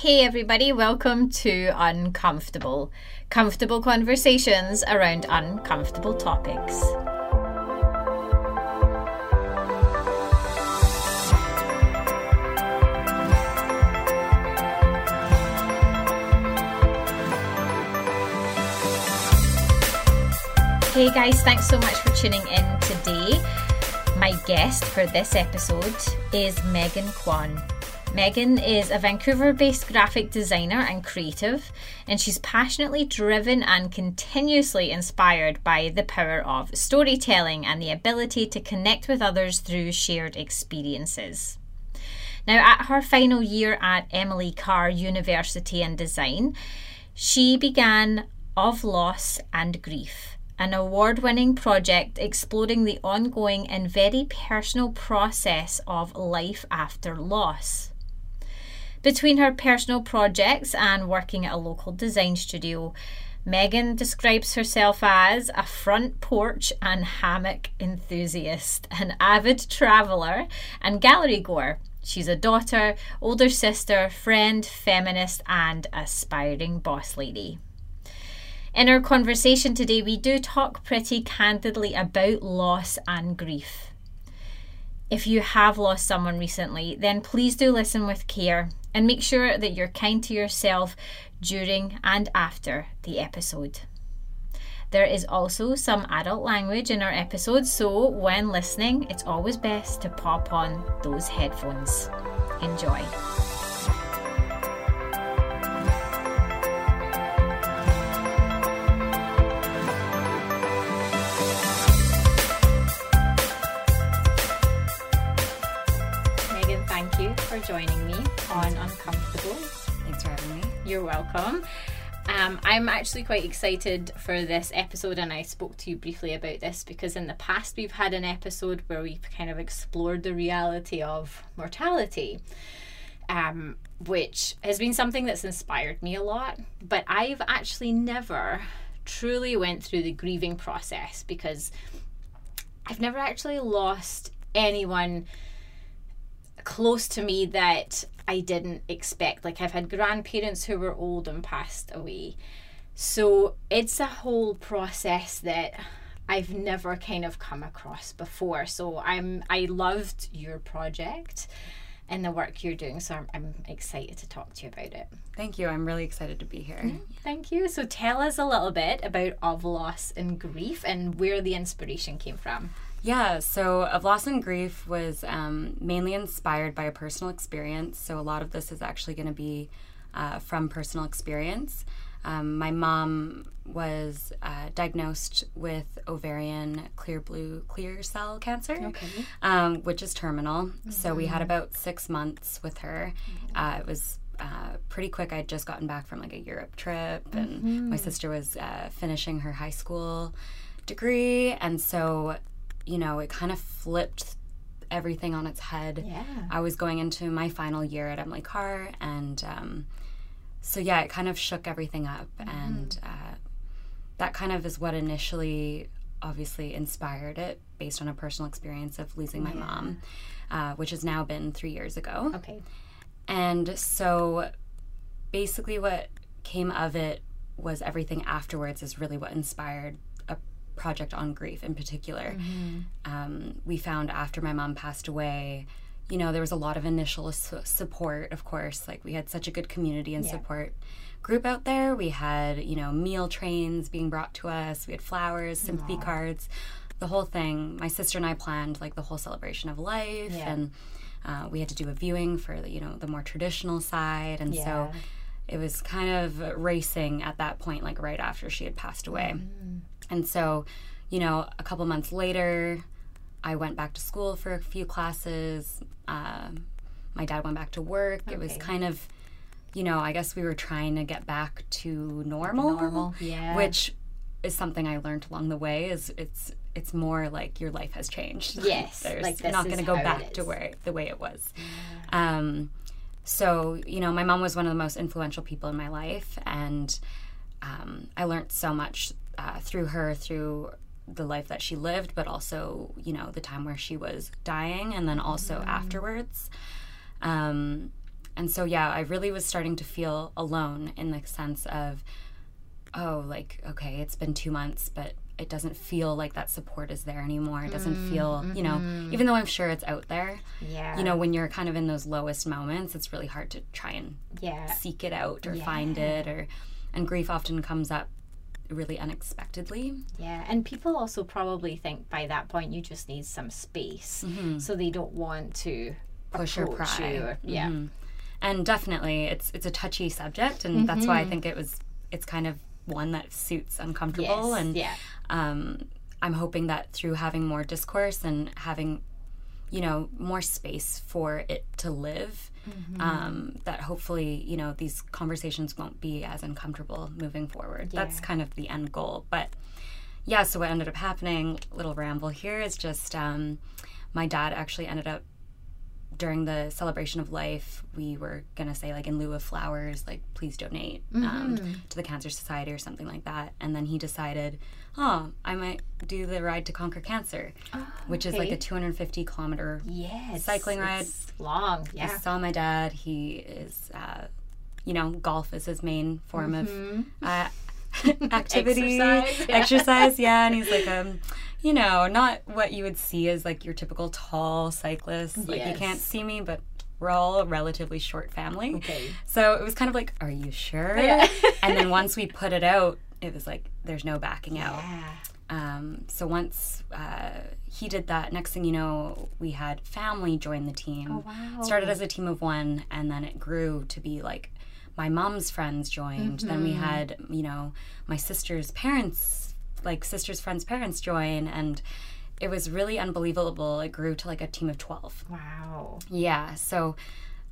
Hey, everybody, welcome to Uncomfortable. Comfortable conversations around uncomfortable topics. Hey guys, thanks so much for tuning in today. My guest for this episode is Megan Kwan. Megan is a Vancouver based graphic designer and creative, and she's passionately driven and continuously inspired by the power of storytelling and the ability to connect with others through shared experiences. Now, at her final year at Emily Carr University in Design, she began Of Loss and Grief an award winning project exploring the ongoing and very personal process of life after loss. Between her personal projects and working at a local design studio, Megan describes herself as a front porch and hammock enthusiast, an avid traveller, and gallery goer. She's a daughter, older sister, friend, feminist, and aspiring boss lady. In our conversation today, we do talk pretty candidly about loss and grief. If you have lost someone recently, then please do listen with care and make sure that you're kind to yourself during and after the episode. There is also some adult language in our episodes, so when listening, it's always best to pop on those headphones. Enjoy. You're welcome. Um, I'm actually quite excited for this episode, and I spoke to you briefly about this because in the past we've had an episode where we've kind of explored the reality of mortality, um, which has been something that's inspired me a lot. But I've actually never truly went through the grieving process because I've never actually lost anyone close to me that I didn't expect. Like I've had grandparents who were old and passed away. So it's a whole process that I've never kind of come across before. So I'm I loved your project and the work you're doing. So I'm, I'm excited to talk to you about it. Thank you. I'm really excited to be here. Mm, thank you. So tell us a little bit about of loss and grief and where the inspiration came from. Yeah, so Of Loss and Grief was um, mainly inspired by a personal experience. So a lot of this is actually going to be uh, from personal experience. Um, my mom was uh, diagnosed with ovarian clear blue clear cell cancer, okay. um, which is terminal. Mm-hmm. So we had mm-hmm. about six months with her. Mm-hmm. Uh, it was uh, pretty quick. I'd just gotten back from like a Europe trip, and mm-hmm. my sister was uh, finishing her high school degree, and so you know, it kind of flipped everything on its head. Yeah. I was going into my final year at Emily Carr, and um, so yeah, it kind of shook everything up, mm-hmm. and uh, that kind of is what initially, obviously, inspired it, based on a personal experience of losing my yeah. mom, uh, which has now been three years ago. Okay. And so, basically, what came of it was everything afterwards is really what inspired project on grief in particular. Mm-hmm. Um, we found after my mom passed away, you know, there was a lot of initial su- support, of course. Like we had such a good community and yeah. support group out there. We had, you know, meal trains being brought to us. We had flowers, sympathy Aww. cards, the whole thing. My sister and I planned like the whole celebration of life, yeah. and uh, we had to do a viewing for the, you know, the more traditional side, and yeah. so it was kind of racing at that point, like right after she had passed away. Mm-hmm. And so, you know, a couple months later, I went back to school for a few classes. Uh, my dad went back to work. Okay. It was kind of, you know, I guess we were trying to get back to normal. Normal, yeah. Which is something I learned along the way. Is it's it's more like your life has changed. Yes, there's like not going to go back to where the way it was. Yeah. Um, so you know, my mom was one of the most influential people in my life, and um, I learned so much uh, through her, through the life that she lived, but also, you know, the time where she was dying and then also mm. afterwards. Um, and so yeah, I really was starting to feel alone in the sense of, oh, like okay, it's been two months, but it doesn't feel like that support is there anymore. It doesn't Mm, feel, you know, mm-hmm. even though I'm sure it's out there, Yeah. you know, when you're kind of in those lowest moments, it's really hard to try and Yeah. seek it out or Yeah. find it or and grief often comes up really unexpectedly. Yeah, and people also probably think by that point you just need some space, so they don't want to Mm-hmm. Push or pry. you. Or, yeah, Mhm. And definitely it's it's a touchy subject and that's Mm-hmm. why I think it was it's kind of one that suits uncomfortable Yes, and yeah. um, I'm hoping that through having more discourse and having, you know, more space for it to live, Mm-hmm. um, that hopefully, you know, these conversations won't be as uncomfortable moving forward. That's kind of the end goal. But yeah, so what ended up happening, little ramble here, is just um, my dad actually ended up during the celebration of life, we were gonna say like in lieu of flowers, like please donate um, Mm-hmm. to the Cancer Society or something like that. And then he decided, oh, I might do the ride to conquer cancer, which is like a 250 kilometer. Yes, Cycling ride. it's long. I Yeah, saw my dad. He is, uh, you know, golf is his main form of uh, activity, Mm-hmm. Exercise, yeah. exercise. Yeah, and he's like, um, you know, not what you would see as like your typical tall cyclist. Like you can't see me, but we're all a relatively short family. Okay. So it was kind of like, are you sure? Yeah. and then once we put it out, it was like, there's no backing out. yeah. Um, so once uh, he did that, next thing you know, we had family join the team. Oh, wow. Started as a team of one, and then it grew to be like my mom's friends joined. Then we had, you know, my sister's parents, like sister's friends' parents join, and it was really unbelievable. It grew to like a team of 12. Wow. Yeah. So,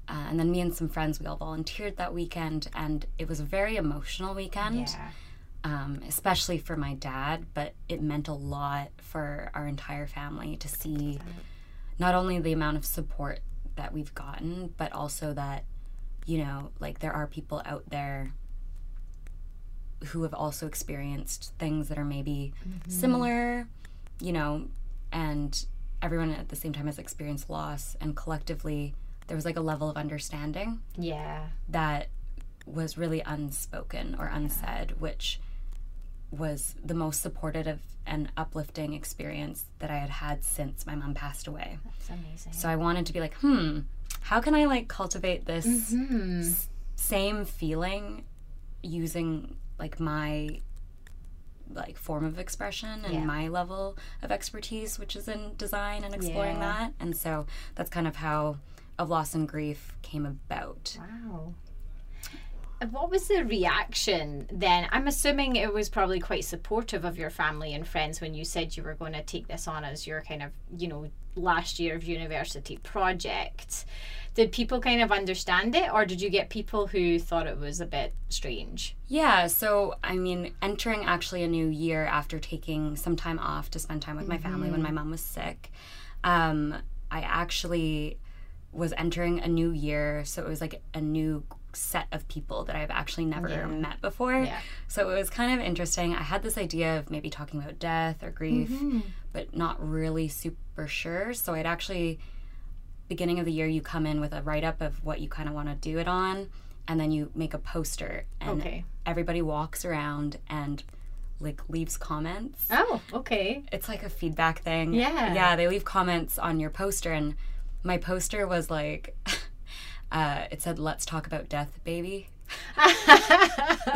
uh, and then me and some friends, we all volunteered that weekend, and it was a very emotional weekend Yeah. Um, especially for my dad, but it meant a lot for our entire family to see not only the amount of support that we've gotten, but also that, you know, like there are people out there who have also experienced things that are maybe similar, you know, and everyone at the same time has experienced loss, and collectively there was like a level of understanding Yeah. that was really unspoken or unsaid, which was the most supportive and uplifting experience that I had had since my mom passed away. It's amazing. So I wanted to be like, hmm, how can I like cultivate this Mm-hmm. s- same feeling using like my like form of expression and Yeah. my level of expertise which is in design and exploring Yeah. that and so that's kind of how of loss and grief came about Wow. What was the reaction then? I'm assuming it was probably quite supportive of your family and friends when you said you were going to take this on as your kind of, you know, last year of university project. Did people kind of understand it, or did you get people who thought it was a bit strange? Yeah, so I mean, entering actually a new year after taking some time off to spend time with my family when my mom was sick, um, I actually was entering a new year. So it was like a new set of people that I've actually never Yeah. met before. Yeah. So it was kind of interesting. I had this idea of maybe talking about death or grief, mm-hmm. but not really super sure. So I'd actually beginning of the year you come in with a write up of what you kind of want to do it on and then you make a poster and Okay. everybody walks around and like leaves comments. Oh, okay. It's like a feedback thing. Yeah. Yeah, they leave comments on your poster and my poster was like uh, it said let's talk about death baby.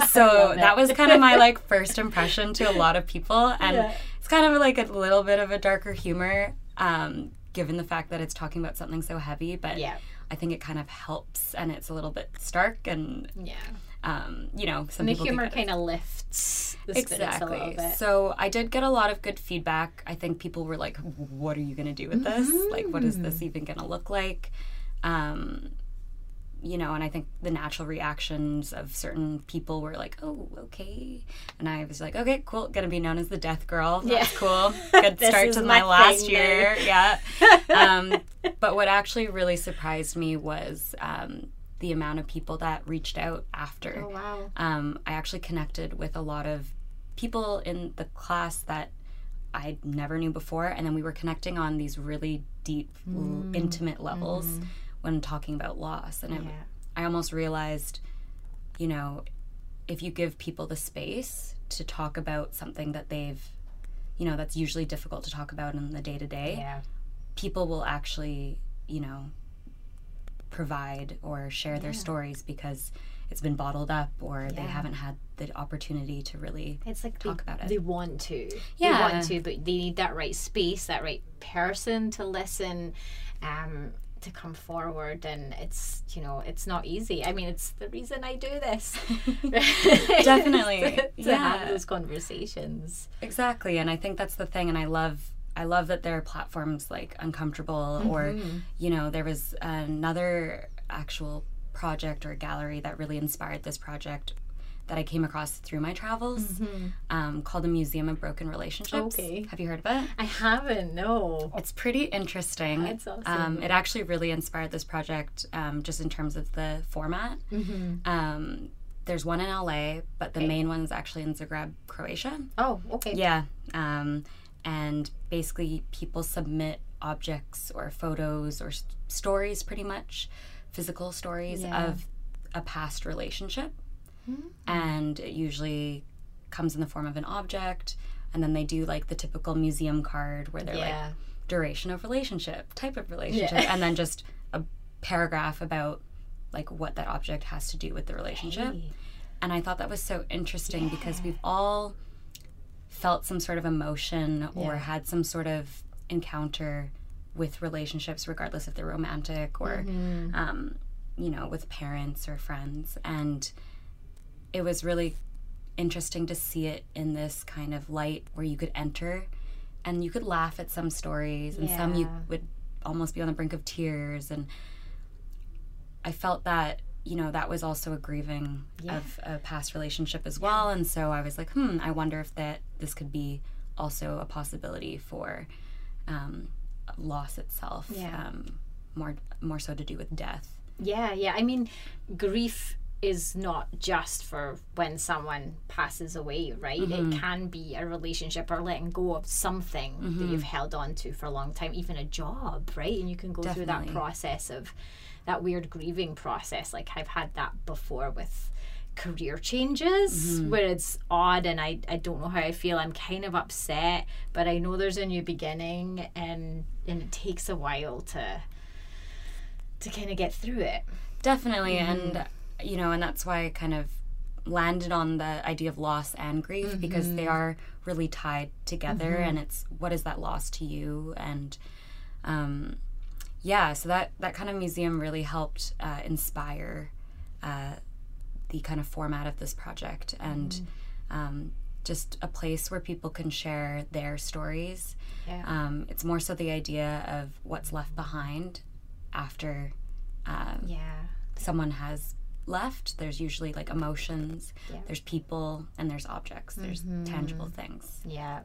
so that was kind of my like first impression to a lot of people and Yeah. it's kind of like a little bit of a darker humor um, given the fact that it's talking about something so heavy but Yeah. i think it kind of helps and it's a little bit stark and Yeah. um, you know some And the humor kind of lifts the spirits a little exactly so i did get a lot of good feedback i think people were like what are you going to do with this like what is this even going to look like um, you know, and I think the natural reactions of certain people were like, "Oh, okay," and I was like, "Okay, cool, gonna be known as the Death Girl. That's Yeah. cool. Good start to my my last year. Yeah." um, but what actually really surprised me was um, the amount of people that reached out after. Oh wow. Um, I actually connected with a lot of people in the class that I never knew before, and then we were connecting on these really deep, l- intimate levels when talking about loss, and Yeah. I almost realized, you know, if you give people the space to talk about something that they've, you know, that's usually difficult to talk about in the day to day, people will actually, you know, provide or share their stories because it's been bottled up or they haven't had the opportunity to really It's like talk they, about it. they want to. Yeah. They Yeah. want to, but they need that right space, that right person to listen, um, to come forward. And it's, you know, it's not easy. I mean, it's the reason I do this. Definitely. to, to Yeah. have those conversations. Exactly, and I think that's the thing, and I love I love that there are platforms like Uncomfortable, or Mm-hmm. you know, there was another actual project or gallery that really inspired this project that I came across through my travels, um, called the Museum of Broken Relationships. Mm-hmm. Okay. have you heard of it? I haven't, no. It's pretty interesting. That's awesome. Um, it actually really inspired this project, um, just in terms of the format. Mm-hmm. Um, there's one in LA, but the main one's actually in Zagreb, Croatia. Oh, okay. Yeah. Um, and basically, people submit objects or photos or s- stories, pretty much, physical stories Yeah. of a past relationship. And it usually comes in the form of an object. And then they do like the typical museum card where they're like duration of relationship, type of relationship, Yeah. and then just a paragraph about like what that object has to do with the relationship. Hey. And I thought that was so interesting because we've all felt some sort of emotion or had some sort of encounter with relationships, regardless if they're romantic or, Mm-hmm. um, you know, with parents or friends. And it was really interesting to see it in this kind of light where you could enter and you could laugh at some stories and some you would almost be on the brink of tears and I felt that you know that was also a grieving Yeah. of a past relationship as well and so I was like hmm I wonder if that this could be also a possibility for um, loss itself Yeah. um, more more so to do with death Yeah, yeah. I mean, grief is not just for when someone passes away, right? It mm-hmm. can be a relationship or letting go of something that mm-hmm. you've held on to for a long time, even a job, right? And you can go through that process of that weird grieving process. Like I've had that before with career changes mm-hmm. where it's odd and I, I don't know how I feel. I'm kind of upset, but I know there's a new beginning and and it takes a while to to kind of get through it. Definitely, and mm. You know, and that's why I kind of landed on the idea of loss and grief because they are really tied together, and it's what is that loss to you, and um, yeah, so that that kind of museum really helped uh, inspire uh, the kind of format of this project, and um, just a place where people can share their stories. Yeah. Um, it's more so the idea of what's left behind after um, Yeah. someone has left there's usually like emotions Yeah. there's people and there's objects there's tangible things Yeah.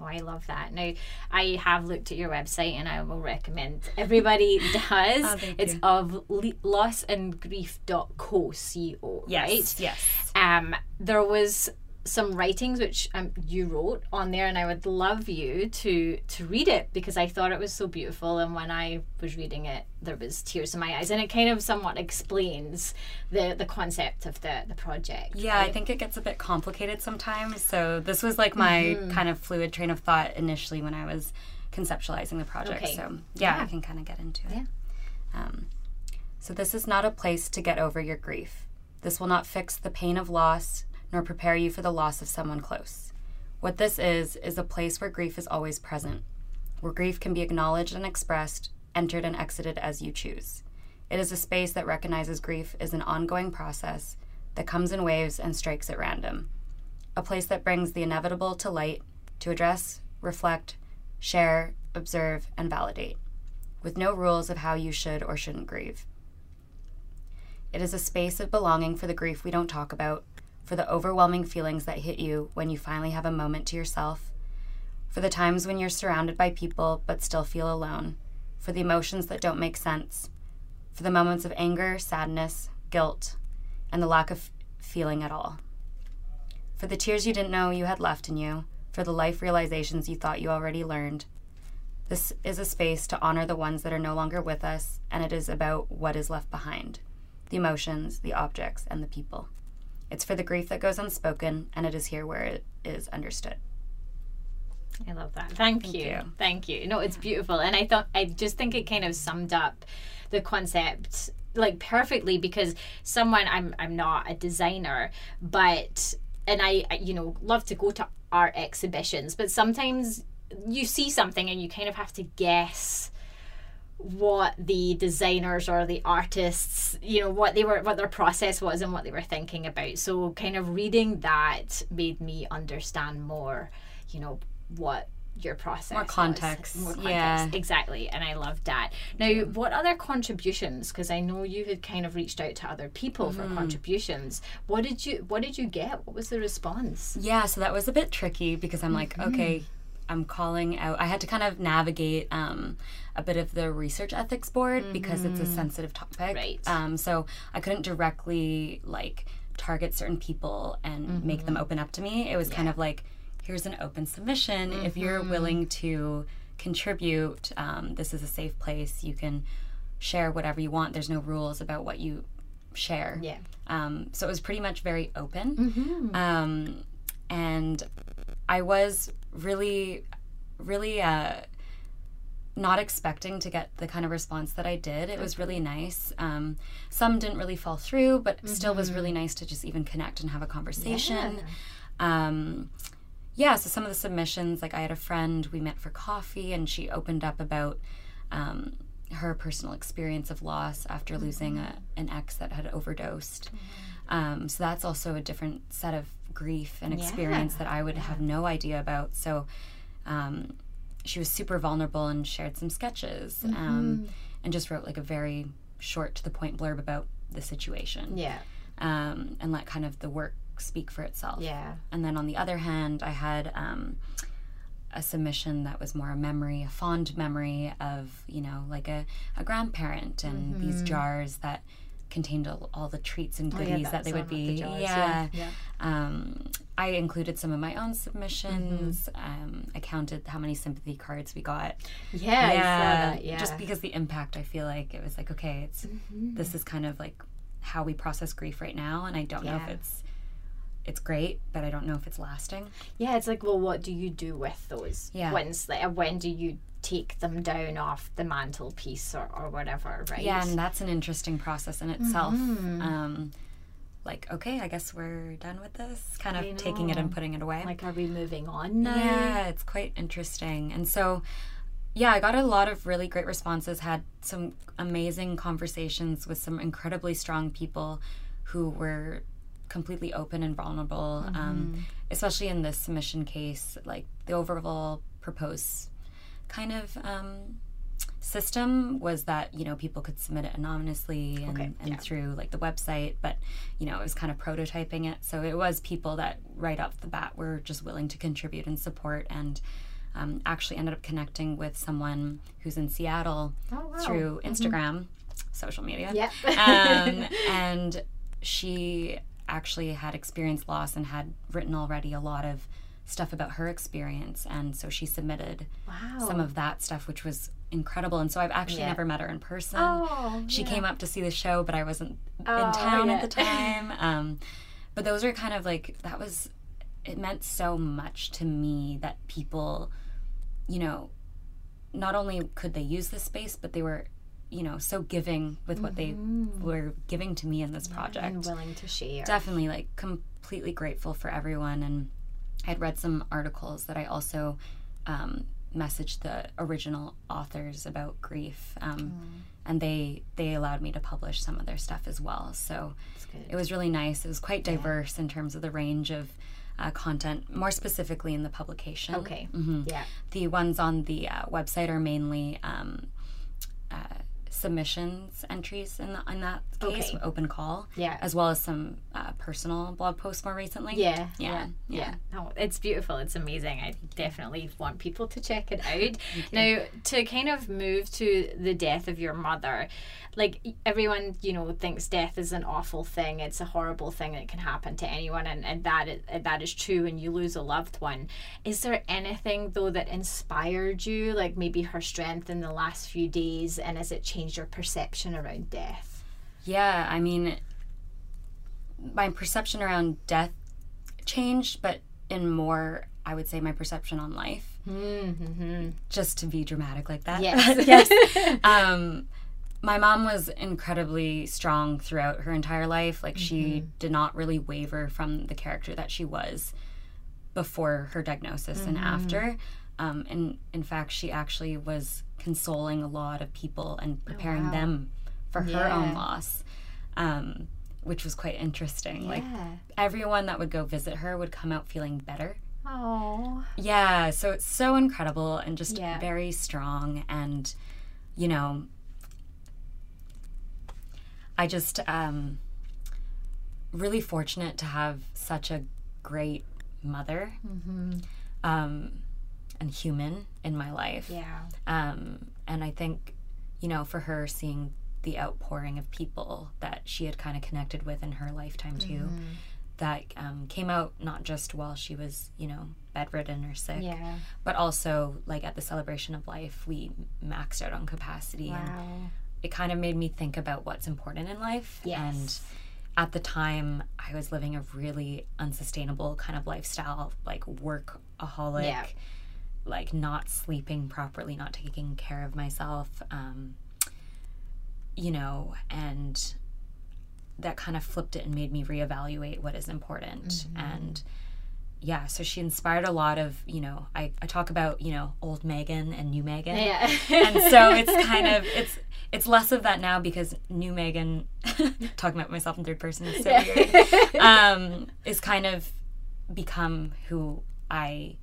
Oh, I love that. Now, I have looked at your website and I will recommend everybody does. Oh, it's you. of le- lossandgrief.co, C-O, right? yes um, there was some writings which um, you wrote on there and i would love you to to read it because i thought it was so beautiful and when i was reading it there was tears in my eyes and it kind of somewhat explains the the concept of the the project yeah i think it gets a bit complicated sometimes so this was like my Mm-hmm. kind of fluid train of thought initially when i was conceptualizing the project Okay. so yeah, Yeah. i can kind of get into it Yeah. um, so this is not a place to get over your grief this will not fix the pain of loss nor prepare you for the loss of someone close what this is is a place where grief is always present where grief can be acknowledged and expressed, entered and exited as you choose. It is a space that recognizes grief is an ongoing process that comes in waves and strikes at random. A place that brings the inevitable to light to address, reflect, share, observe, and validate, with no rules of how you should or shouldn't grieve. It is a space of belonging for the grief we don't talk about, for the overwhelming feelings that hit you when you finally have a moment to yourself, for the times when you're surrounded by people but still feel alone, for the emotions that don't make sense, for the moments of anger, sadness, guilt, and the lack of feeling at all, for the tears you didn't know you had left in you, for the life realizations you thought you already learned. This is a space to honor the ones that are no longer with us, and it is about what is left behind. the emotions, the objects, and the people. It's for the grief that goes unspoken, and it is here where it is understood. I love that. Thank, Thank you. you. Thank you. No, it's beautiful. And I thought I just think it kind of summed up the concept like perfectly because someone I'm I'm not a designer, but and I, I you know love to go to art exhibitions, but sometimes you see something and you kind of have to guess what the designers or the artists you know what they were what their process was and what they were thinking about so kind of reading that made me understand more you know what your process More was. context, more context yeah. exactly and i loved that now what other contributions because i know you had kind of reached out to other people Mm-hmm. for contributions what did you what did you get what was the response Yeah, so that was a bit tricky because I'm like, Mm-hmm. okay, I'm calling out. I had to kind of navigate um, a bit of the research ethics board because it's a sensitive topic. Mm-hmm. Right. Um, so I couldn't directly like target certain people and make Mm-hmm. them open up to me. It was kind of like, here's an open submission. If you're Mm-hmm. willing to contribute, um, this is a safe place. You can share whatever you want. There's no rules about what you share. yeah Um, so it was pretty much very open. Mm-hmm. Um, and I was really, really uh, not expecting to get the kind of response that I did. It was really nice. Um, some didn't really fall through, but still was really nice to just even connect and have a conversation. Um, yeah, so some of the submissions, like I had a friend, we met for coffee, and she opened up about um, her personal experience of loss after losing a, an ex that had overdosed. Um, so that's also a different set of grief and experience that I would have no idea about. So um, she was super vulnerable and shared some sketches um, and just wrote like a very short to the point blurb about the situation. Yeah. Um, and let kind of the work speak for itself. yeah. And then on the other hand, I had um, a submission that was more a memory, a fond memory of, you know, like a, a grandparent and these jars that contained all, all the treats and Mm-hmm. Oh, yeah, goodies that they would of the be. jars, yeah. yeah, Um, I included some of my own submissions. Mm-hmm. Um, I counted how many sympathy cards we got. yeah, that, yeah. Just because the impact, I feel like it was like, okay, it's Mm-hmm. this is kind of like how we process grief right now, and I don't know if it's it's great, but I don't know if it's lasting. Yeah, it's like, well, what do you do with those Yeah. Like, uh, when do you take them down off the mantelpiece or, or whatever, right? Yeah, and that's an interesting process in itself. Um, like, okay, I guess we're done with this. Kind of taking it and putting it away. like, are we moving on now? Yeah, it's quite interesting. And so, yeah, I got a lot of really great responses, had some amazing conversations with some incredibly strong people who were completely open and vulnerable, um, especially in this submission case. Like, the overall proposed kind of um, system was that you know people could submit it anonymously and, Okay, and yeah. through like the website but you know it was kind of prototyping it so it was people that right off the bat were just willing to contribute and support and um, actually ended up connecting with someone who's in seattle Oh, wow. through instagram social media Yep. um, and she actually had experienced loss and had written already a lot of stuff about her experience and so she submitted wow. some of that stuff which was incredible and so i've actually Yeah. never met her in person Oh, she yeah. came up to see the show but i wasn't Oh, in town yeah. at the time um, but those are kind of like that was it meant so much to me that people you know not only could they use this space but they were you know so giving with what they were giving to me in this project and willing to share. definitely like completely grateful for everyone and i had read some articles that i also um, messaged the original authors about grief um, and they they allowed me to publish some of their stuff as well so it was really nice it was quite diverse in terms of the range of uh, content more specifically in the publication Okay. Mhm. Yeah. the ones on the uh, website are mainly um, uh, submissions entries in, the, in that case, Okay. open call, Yeah. as well as some uh, personal blog posts more recently. Yeah, Yeah, yeah, yeah. No, it's beautiful. It's amazing. I definitely want people to check it out. now, to kind of move to the death of your mother, like everyone, you know, thinks death is an awful thing. It's a horrible thing that can happen to anyone, and, and that is, that is true when you lose a loved one. Is there anything though that inspired you, like maybe her strength in the last few days, and has it changed your perception around death? Yeah, I mean, my perception around death changed, but in more, I would say, my perception on life. Mm-hmm. Just to be dramatic like that. Yes. yes. Um, my mom was incredibly strong throughout her entire life. Like, she did not really waver from the character that she was before her diagnosis and after. Um, and in fact, she actually was consoling a lot of people and preparing wow. them for her own loss, um, which was quite interesting. Like everyone that would go visit her would come out feeling better. Oh. Yeah, so it's so incredible and just Yeah. very strong. And, you know, I just um, really fortunate to have such a great mother um, and human in my life. Yeah. Um, and I think, you know, for her seeing the outpouring of people that she had kind of connected with in her lifetime too, that um, came out not just while she was, you know, bedridden or sick, Yeah. but also like at the celebration of life, we maxed out on capacity. And Wow. it kind of made me think about what's important in life. Yes. And at the time, I was living a really unsustainable kind of lifestyle, like workaholic, Yeah. Like not sleeping properly, not taking care of myself, um, you know, and that kind of flipped it and made me reevaluate what is important. Mm-hmm. And yeah, so she inspired a lot of, you know, I, I talk about, you know, old Megan and new Megan Yeah. and so it's kind of it's it's less of that now because new Megan talking about myself in third person is so weird. Um, is kind of become who I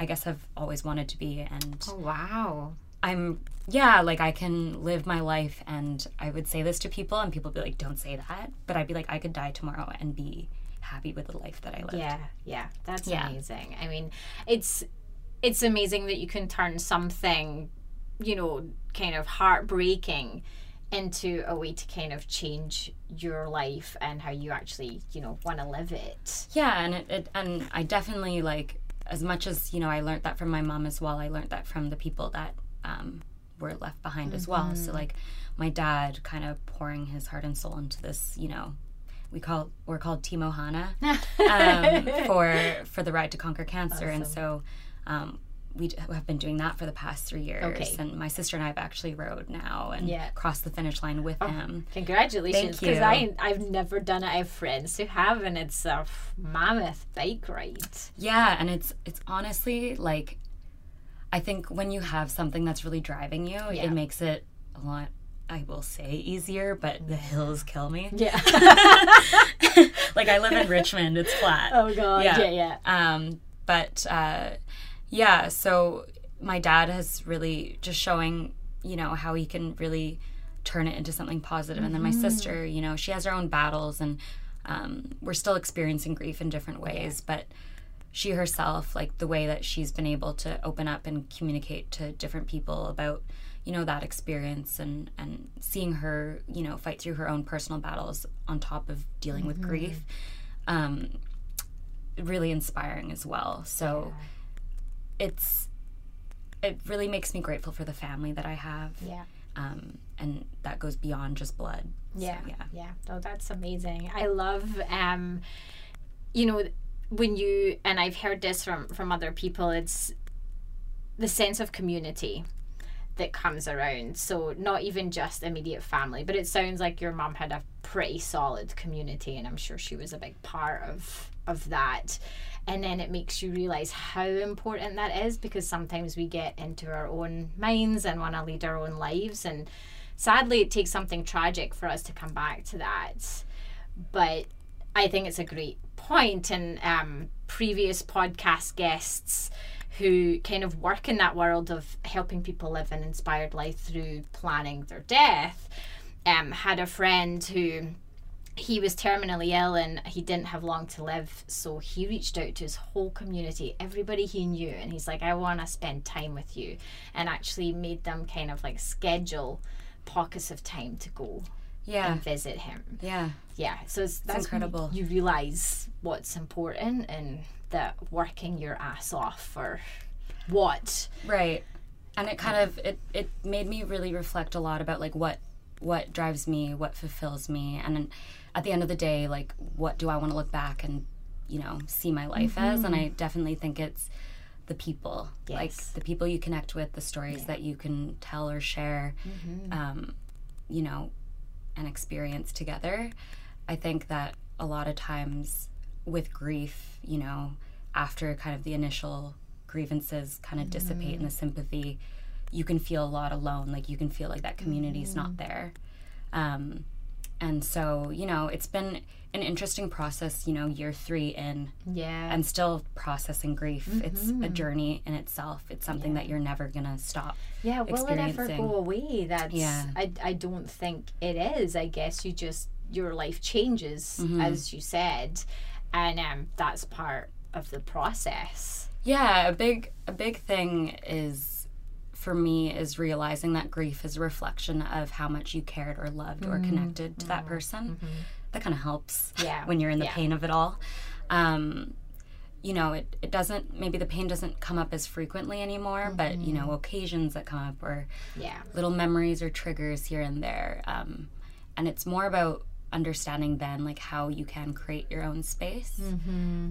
I guess have always wanted to be and oh, wow. I'm yeah, like I can live my life and I would say this to people and people would be like, Don't say that but I'd be like, I could die tomorrow and be happy with the life that I live. Yeah, yeah, that's Yeah. amazing. I mean, it's it's amazing that you can turn something, you know, kind of heartbreaking into a way to kind of change your life and how you actually, you know, want to live it. Yeah, and it, it and I definitely like as much as you know I learned that from my mom as well. I learned that from the people that um, were left behind as well. So like my dad kind of pouring his heart and soul into this. You know, we call we're called Team Ohana um, for for the ride to conquer cancer, and so. Um, we have been doing that for the past three years, Okay. and my sister and I have actually rode now and Yeah. crossed the finish line with him. Congratulations, Thank because I've never done it. I have friends who have, and it's a mammoth bike ride. Yeah, and it's it's honestly like I think when you have something that's really driving you, Yeah. it makes it a lot I will say easier, but the hills kill me. Yeah. like I live in Richmond, it's flat. oh god. Yeah. Yeah, yeah. Um, but uh, yeah, so my dad has really just showing, you know, how he can really turn it into something positive. And then my sister, you know, she has her own battles, and um, we're still experiencing grief in different ways, but she herself, like the way that she's been able to open up and communicate to different people about, you know, that experience and and seeing her, you know, fight through her own personal battles on top of dealing with grief. Um, really inspiring as well. So it's it really makes me grateful for the family that I have. Yeah. Um, and that goes beyond just blood. So, Yeah. yeah. Yeah. No, that's amazing. I love um you know when you and I've heard this from from other people it's the sense of community that comes around. So not even just immediate family, but it sounds like your mom had a pretty solid community and I'm sure she was a big part of of that. And then it makes you realize how important that is because sometimes we get into our own minds and want to lead our own lives and sadly it takes something tragic for us to come back to that. But I think it's a great point. and um previous podcast guests who kind of work in that world of helping people live an inspired life through planning their death um, had a friend who he was terminally ill and he didn't have long to live so he reached out to his whole community everybody he knew and he's like i want to spend time with you and actually made them kind of like schedule pockets of time to go Yeah. and visit him Yeah. yeah so it's, that's when incredible. you realize what's important and that working your ass off for what Right. And it kind of it it made me really reflect a lot about like what what drives me, what fulfills me, and then at the end of the day, like what do I want to look back and you know see my life as? And I mm-hmm. definitely think it's the people, like the people you connect with, the stories that you can tell or share, mm-hmm. um, you know, and experience together. I think that a lot of times with grief, you know, after kind of the initial grievances kind of dissipate and the mm-hmm. sympathy, you can feel a lot alone. Like you can feel like that community's not there. Um, and so, you know, it's been an interesting process, you know, year three in Yeah. and still processing grief. It's a journey in itself. It's something that you're never gonna stop. Yeah, will it ever go away? That's Yeah. I I don't think it is. I guess you just your life changes Mm-hmm. as you said, and um, that's part of the process. Yeah, a big a big thing is for me is realizing that grief is a reflection of how much you cared or loved or connected to that person. That kind of helps Yeah, when you're in the yeah. pain of it all. Um, you know, it, it doesn't maybe the pain doesn't come up as frequently anymore, but you know, occasions that come up or Yeah. little memories or triggers here and there. Um, and it's more about understanding then like how you can create your own space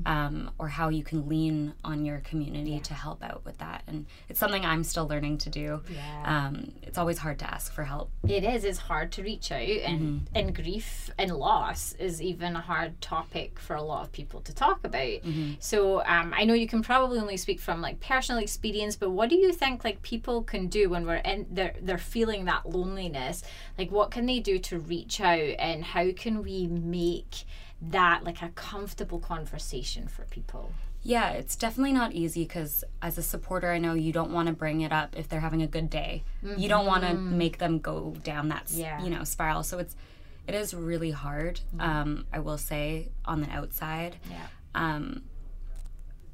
um, or how you can lean on your community to help out with that and it's something i'm still learning to do Yeah. um, it's always hard to ask for help It is. It's hard to reach out, and Mm-hmm. and grief and loss is even a hard topic for a lot of people to talk about. Mm-hmm. So um, I know you can probably only speak from like personal experience, but what do you think like people can do when we're in they're they're feeling that loneliness? Like what can they do to reach out, and how can we make that like a comfortable conversation for people? yeah it's definitely not easy because as a supporter i know you don't want to bring it up if they're having a good day you don't want to make them go down that Yeah. you know spiral so it's it is really hard um, i will say on the outside Yeah. um,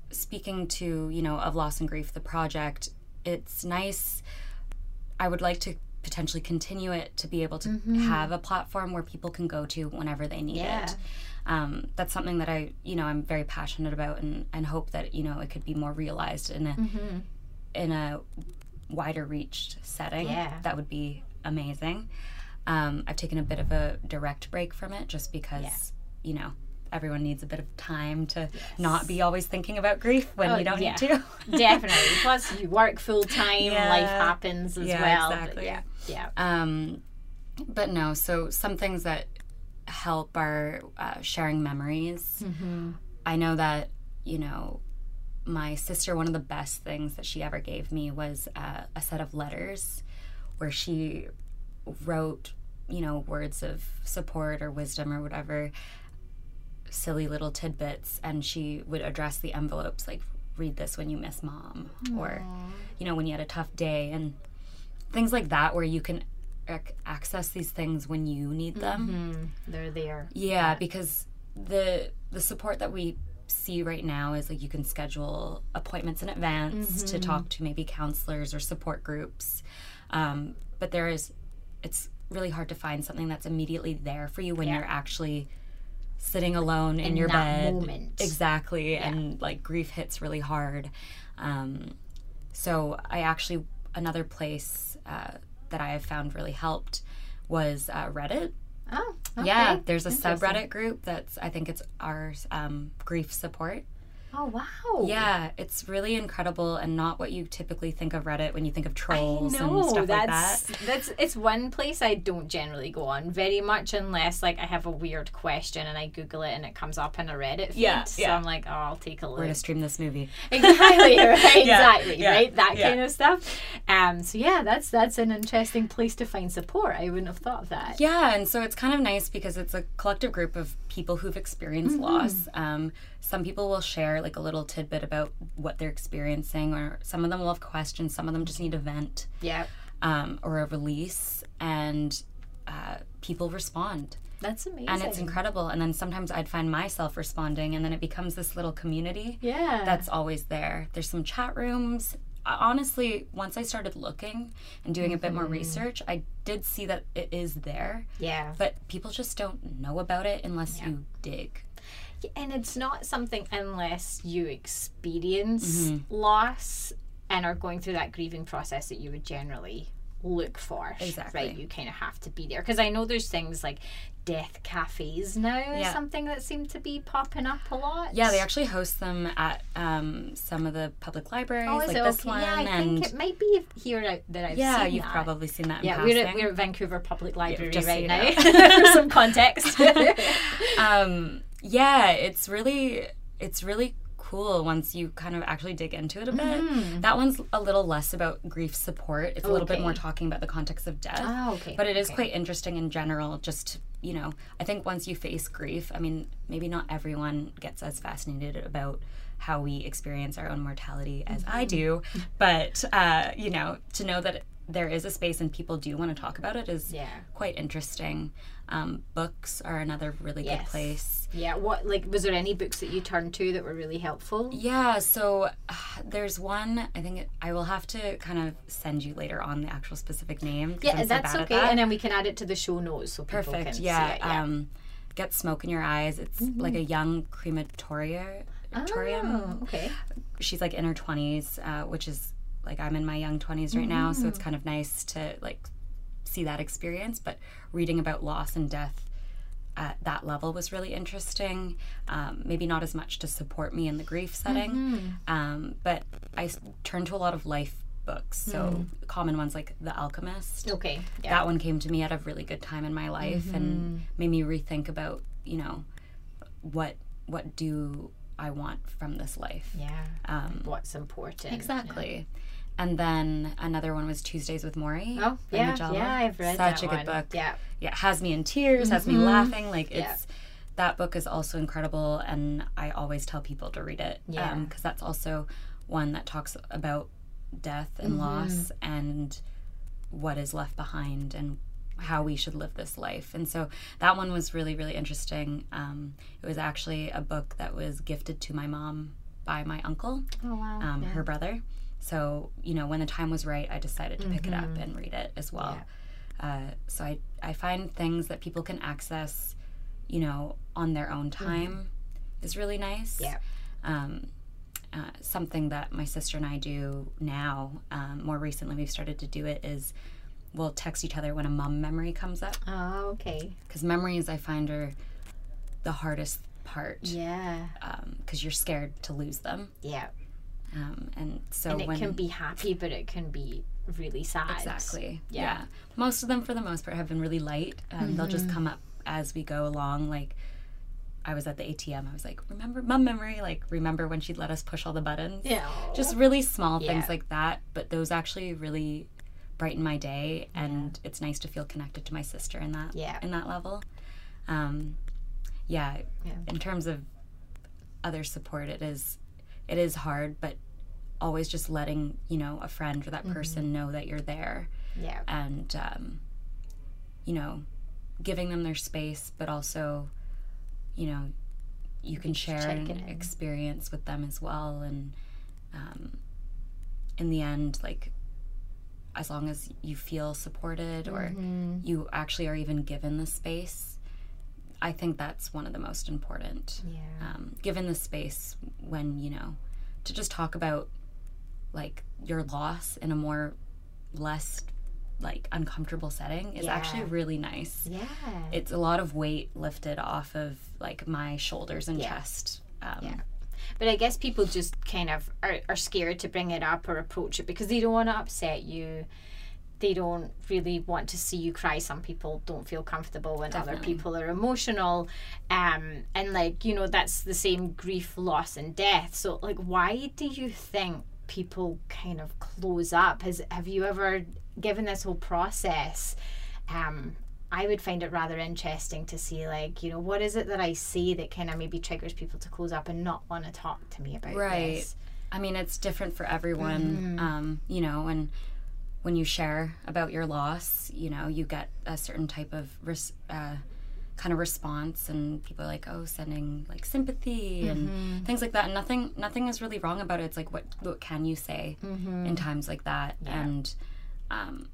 speaking to you know of loss and grief the project it's nice i would like to potentially continue it to be able to have a platform where people can go to whenever they need Yeah. it. Um, that's something that i you know i'm very passionate about and, and hope that you know it could be more realized in a in a wider reached setting. Yeah. that would be amazing. Um, i've taken a bit of a direct break from it just because you know everyone needs a bit of time to not be always thinking about grief when Oh, you don't yeah. need to Definitely. Plus, you work full time. Yeah. Life happens as Yeah, well. but. Yeah. Yeah. Um, but no, so some things that help are uh, sharing memories. I know that, you know, my sister, one of the best things that she ever gave me was uh, a set of letters where she wrote, you know, words of support or wisdom or whatever, silly little tidbits. And she would address the envelopes like, read this when you miss mom, or, you know, when you had a tough day. And things like that where you can ac- access these things when you need them. They're there. Yeah, because the the support that we see right now is like you can schedule appointments in advance to talk to maybe counselors or support groups. Um, but there is it's really hard to find something that's immediately there for you when Yeah. you're actually sitting alone in, In your bed. moment. exactly and like grief hits really hard. Um, so i actually another place uh, that i have found really helped was uh, reddit. Oh, okay. yeah there's a subreddit group that's i think it's ours um, grief support Oh, wow. yeah it's really incredible and not what you typically think of reddit when you think of trolls No, and stuff like that that's it's one place I don't generally go on very much unless like I have a weird question and I Google it and it comes up in a Reddit feed. Yeah, So yeah. I'm like, oh, I'll take a look. we're gonna stream this movie exactly right exactly yeah, right that kind of stuff um so yeah that's that's an interesting place to find support i wouldn't have thought of that Yeah, and so it's kind of nice because it's a collective group of people who've experienced loss. Um, some people will share like a little tidbit about what they're experiencing, or some of them will have questions. Some of them just need a vent yeah um, or a release, and uh, people respond, that's amazing and it's incredible. And then sometimes I'd find myself responding, and then it becomes this little community yeah that's always there. There's some chat rooms. Honestly, once I started looking and doing a bit more research, I did see that it is there yeah but people just don't know about it unless you dig. And it's not something unless you experience Mm-hmm. loss and are going through that grieving process that you would generally look for. Exactly. Right. You kind of have to be there because I know there's things like death cafes now. Yeah. something that seem to be popping up a lot. Yeah, they actually host them at um, some of the public libraries, Oh, is like it this okay? one. Yeah, I and think it might be here out- that I've yeah, seen you've that. probably seen that. In Yeah, we're at, we're at Vancouver Public Library so right you now for some context. um, yeah, it's really it's really cool once you kind of actually dig into it a bit. That one's a little less about grief support. It's a little bit more talking about the context of death. Oh, okay, But it is okay. quite interesting in general. Just you know, I think once you face grief, I mean, maybe not everyone gets as fascinated about how we experience our own mortality as Mm-hmm. I do, but uh, you know, to know that there is a space and people do want to talk about it is Yeah. quite interesting. Um, books are another really good place. yeah. What like was there any books that you turned to that were really helpful? Yeah, so uh, there's one. I think it, I will have to kind of send you later on the actual specific name. Yeah, I'm that's at okay. that. And then we can add it to the show notes so people Perfect. can Yeah. see it. Yeah. Um, get smoke in your eyes. It's like a young crematoria. oh, okay. She's like in her twenties, uh, which is like I'm in my young twenties right now, so it's kind of nice to like see that experience. But reading about loss and death at that level was really interesting. Um, maybe not as much to support me in the grief setting, um, but I s- turned to a lot of life books. So common ones like The Alchemist. Okay. Yeah. That one came to me at a really good time in my life and made me rethink about you know what what do I want from this life. yeah. Um, What's important? Exactly. And then another one was Tuesdays with Morrie. Oh, yeah. Yeah, I've read Such that a good one. book. Yeah. Yeah, has me in tears, has me laughing. Like Yeah. it's that book is also incredible, and I always tell people to read it. Yeah. because that's also one that talks about death and loss and what is left behind and how we should live this life. And so that one was really, really interesting. Um, it was actually a book that was gifted to my mom by my uncle Oh wow. um, her brother. So you know, when the time was right, I decided to pick it up Mm-hmm. and read it as well. Uh, so I I find things that people can access, you know, on their own time is really nice. Mm-hmm. Yeah. Um, uh, something that my sister and I do now, um, more recently, we've started to do it is we'll text each other when a mum memory comes up Oh, okay. because memories I find are the hardest part Yeah. because you're scared to lose them. Yeah. Um, and so And it when can be happy, but it can be really sad. Exactly. Yeah. Yeah. Most of them, for the most part, have been really light. Um, They'll Mm-hmm. just come up as we go along. Like, I was at the ATM. I was like, remember mom memory? Like, remember when she'd let us push all the buttons? Yeah. Just really small Yeah. things like that. But those actually really brighten my day, and it's nice to feel connected to my sister in that Yeah. in that level. Um, yeah. Yeah. In terms of other support, it is it is hard, but always just letting you know a friend or that Mm-hmm. person know that you're there Yeah. and um, you know giving them their space but also you know you can share an experience with them as well and um, in the end like as long as you feel supported or Mm-hmm. you actually are even given the space i think that's one of the most important Yeah. um, given the space when you know to just talk about like your loss in a more less like uncomfortable setting is actually really nice Yeah. it's a lot of weight lifted off of like my shoulders and Yeah. chest um, Yeah. But I guess people just kind of are, are scared to bring it up or approach it because they don't want to upset you. They don't really want to see you cry. Some people don't feel comfortable when other people are emotional. Um, and like, you know, that's the same grief, loss, and death. So, like, why do you think people kind of close up? Has Have you ever, given this whole process, um, I would find it rather interesting to see, like, you know, what is it that I say that kind of maybe triggers people to close up and not want to talk to me about Right. this? I mean, it's different for everyone, Mm-hmm. um, you know, and when you share about your loss, you know, you get a certain type of res- uh, kind of response, and people are like, oh, sending like sympathy and Mm-hmm. things like that. And nothing, nothing is really wrong about it. It's like, what, what can you say Mm-hmm. in times like that? And, um,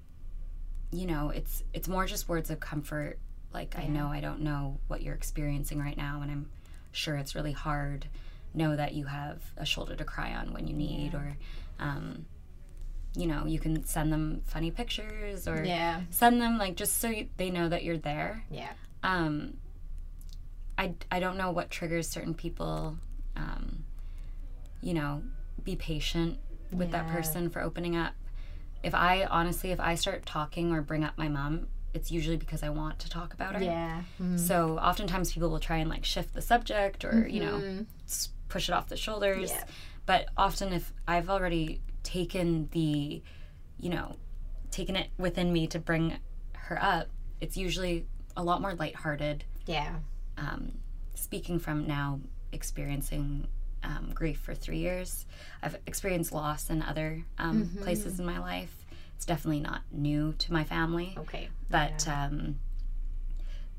you know, it's it's more just words of comfort. Like, I know I don't know what you're experiencing right now, and I'm sure it's really hard know that you have a shoulder to cry on when you need or um, you know, you can send them funny pictures or Yeah. send them like just so you, they know that you're there. Yeah. Um, I, I don't know what triggers certain people, um, you know, be patient with that person for opening up. If I honestly, if I start talking or bring up my mom, it's usually because I want to talk about her. Yeah. So oftentimes people will try and like shift the subject or, you know, push it off the shoulders. Yeah. But often if I've already taken the, you know, taken it within me to bring her up, it's usually a lot more lighthearted. Yeah. Um, speaking from now experiencing um, grief for three years, I've experienced loss in other um, Mm-hmm. places in my life. It's definitely not new to my family, Okay. but um,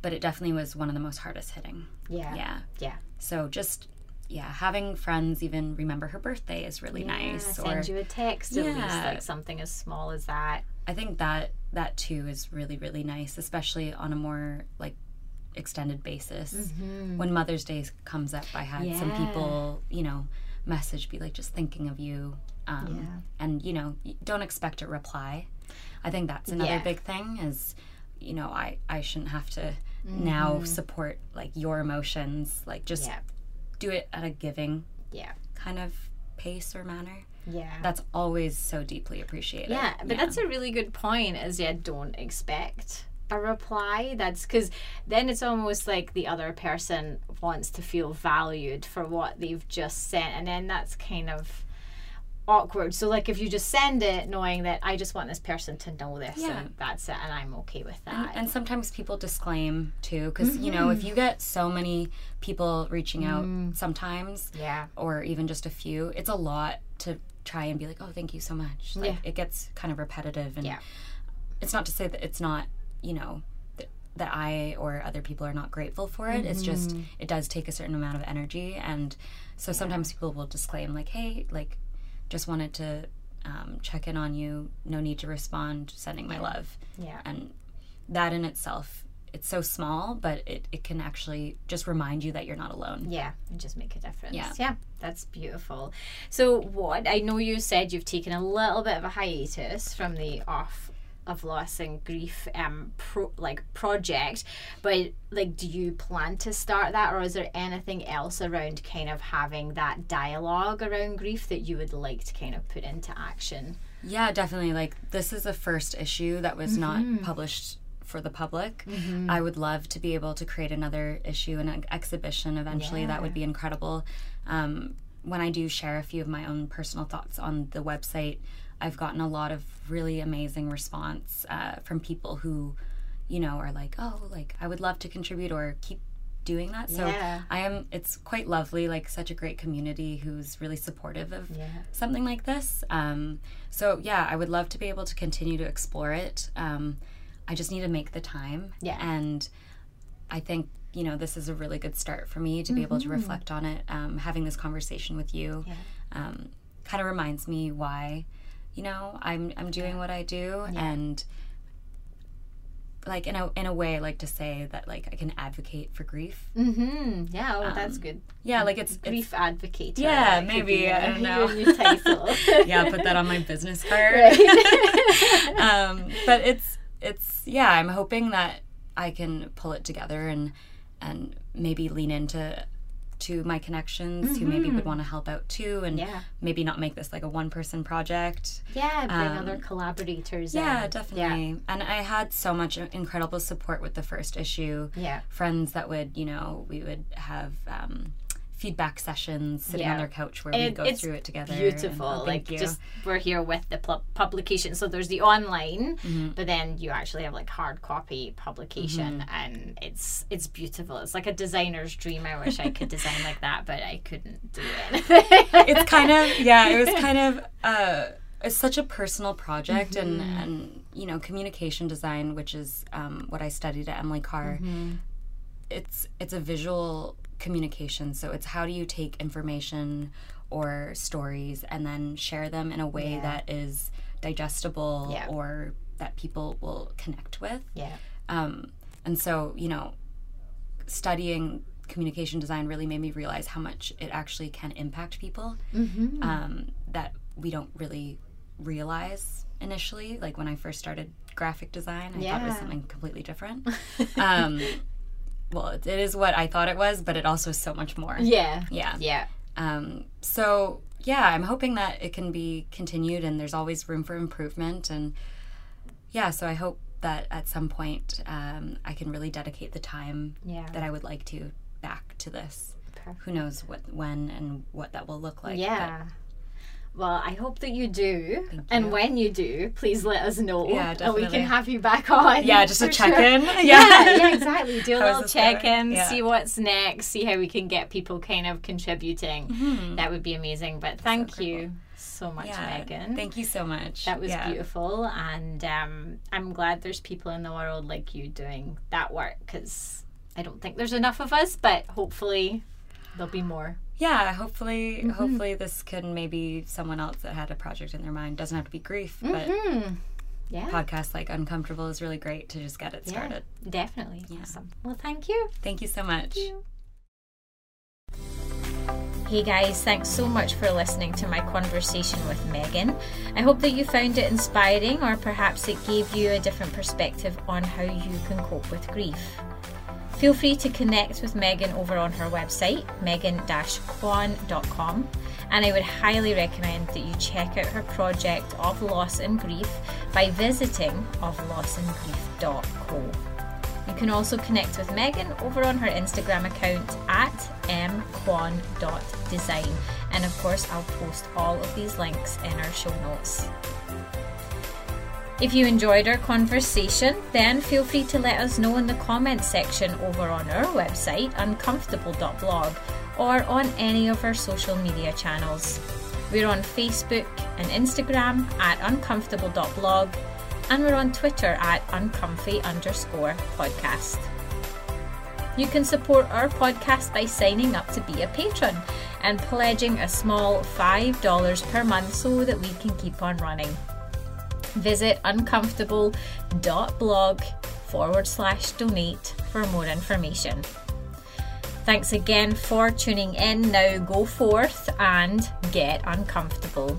but it definitely was one of the most hardest hitting. Yeah. Yeah. Yeah. So just yeah, having friends even remember her birthday is really nice. Send Or you a text at least, like something as small as that. I think that that too is really really nice, especially on a more like extended basis. When Mother's Day comes up, I had some people, you know, message be like just thinking of you. Um, Yeah. and you know, don't expect a reply. I think that's another Yeah. big thing is you know, I I shouldn't have to now support like your emotions, like just Yeah. Do it at a giving Yeah. kind of pace or manner. Yeah. That's always so deeply appreciated. Yeah, but that's a really good point. Is yeah, don't expect a reply. That's because then it's almost like the other person wants to feel valued for what they've just sent, and then that's kind of awkward. So like if you just send it knowing that I just want this person to know this, Yeah. and that's it, and I'm okay with that. and sometimes people disclaim too, because you know, if mm-hmm. you get so many people reaching out mm. sometimes, yeah, or even just a few, it's a lot to try and be like, oh, thank you so much. Like Yeah. it gets kind of repetitive, and Yeah. it's not to say that it's not, you know, th- that I or other people are not grateful for it. It's just mm-hmm. it does take a certain amount of energy, and so sometimes people will disclaim like, hey, like, just wanted to um, check in on you. No need to respond. Sending my love yeah. and that in itself it's so small but it, it can actually just remind you that you're not alone Yeah, and just make a difference. Yeah, Yeah. that's beautiful. So, what I know you said you've taken a little bit of a hiatus from the off of loss and grief um pro, like project, but like, do you plan to start that, or is there anything else around kind of having that dialogue around grief that you would like to kind of put into action? yeah definitely like this is a first issue that was not published for the public. I would love to be able to create another issue and an exhibition eventually. That would be incredible. Um, when i do share a few of my own personal thoughts on the website i've gotten a lot of really amazing response uh, from people who you know are like oh like i would love to contribute or keep doing that so Yeah. i am it's quite lovely like such a great community who's really supportive of Yeah. something like this um, so yeah i would love to be able to continue to explore it um, i just need to make the time Yeah. and i think you know this is a really good start for me to be able to reflect on it um, having this conversation with you Yeah. um, kind of reminds me why you know i'm i'm doing what i do and like in a in a way like to say that like i can advocate for grief Mm-hmm. Yeah, oh, that's good. yeah like it's, it's Grief advocate. Yeah, maybe, I don't know. Your new title. yeah put that on my business card Right. um, but it's it's yeah i'm hoping that i can pull it together and and maybe lean into to my connections who maybe would want to help out too and Mm-hmm. Yeah. maybe not make this like a one person project Yeah, bring Um, other collaborators yeah in. definitely and i had so much incredible support with the first issue Yeah. friends that would you know we would have um, feedback sessions sitting on Yeah. their couch where And we go through it together and- Beautiful. oh, like you. just we're here with the pu- publication. So there's the online, Mm-hmm. but then you actually have like hard copy publication, and it's it's beautiful. It's like a designer's dream. I wish I could design like that, but I couldn't do it. it's kind of yeah it was kind of uh it's such a personal project and Mm-hmm. and you know communication design which is um, what i studied at emily carr Mm-hmm. it's it's a visual communication so it's how do you take information or stories and then share them in a way Yeah. that is digestible Yeah. or that people will connect with yeah. um, and so, you know, studying communication design really made me realize how much it actually can impact people Mm-hmm. um, that we don't really realize initially. Like when I first started graphic design, I thought it was something completely different. um, well, it, is what I thought it was, but it also is so much more. Yeah. Yeah. Yeah. Um, so yeah, I'm hoping that it can be continued, and there's always room for improvement. And yeah, so I hope that at some point um, I can really dedicate the time Yeah. that I would like to back to this. Perfect. Who knows what, when, and what that will look like. but Yeah. Well, I hope that you do. And when you do, please let us know. Yeah, And we can have you back on. yeah, just a check sure. in. Yeah, yeah, exactly. Do a little check in, Yeah. see what's next, see how we can get people kind of contributing. Mhm. That would be amazing. But thank incredible. you so much, Yeah, Megan. Thank you so much. That was Yeah. beautiful, and um, I'm glad there's people in the world like you doing that work because I don't think there's enough of us, but hopefully there'll be more. Yeah, hopefully, Mm-hmm. hopefully this can maybe someone else that had a project in their mind doesn't have to be grief, but Hmm. Yeah, podcast like Uncomfortable is really great to just get it Yeah. started. definitely. Awesome. Well, thank you. Thank you so much. Hey guys, thanks so much for listening to my conversation with Megan. I hope that you found it inspiring or perhaps it gave you a different perspective on how you can cope with grief. Feel free to connect with Megan over on her website, megan-kwan.com, and I would highly recommend that you check out her project of loss and grief by visiting oflossandgrief.co. You can also connect with Megan over on her Instagram account at mkwan.design. And of course, I'll post all of these links in our show notes. If you enjoyed our conversation, then feel free to let us know in the comments section over on our website, uncomfortable.blog, or on any of our social media channels. We're on Facebook and Instagram at uncomfortable.blog, and we're on Twitter at uncomfy underscore podcast. You can support our podcast by signing up to be a patron and pledging a small $5 per month so that we can keep on running. Visit uncomfortable.blog forward slash donate for more information. Thanks again for tuning in. Now go forth and get uncomfortable.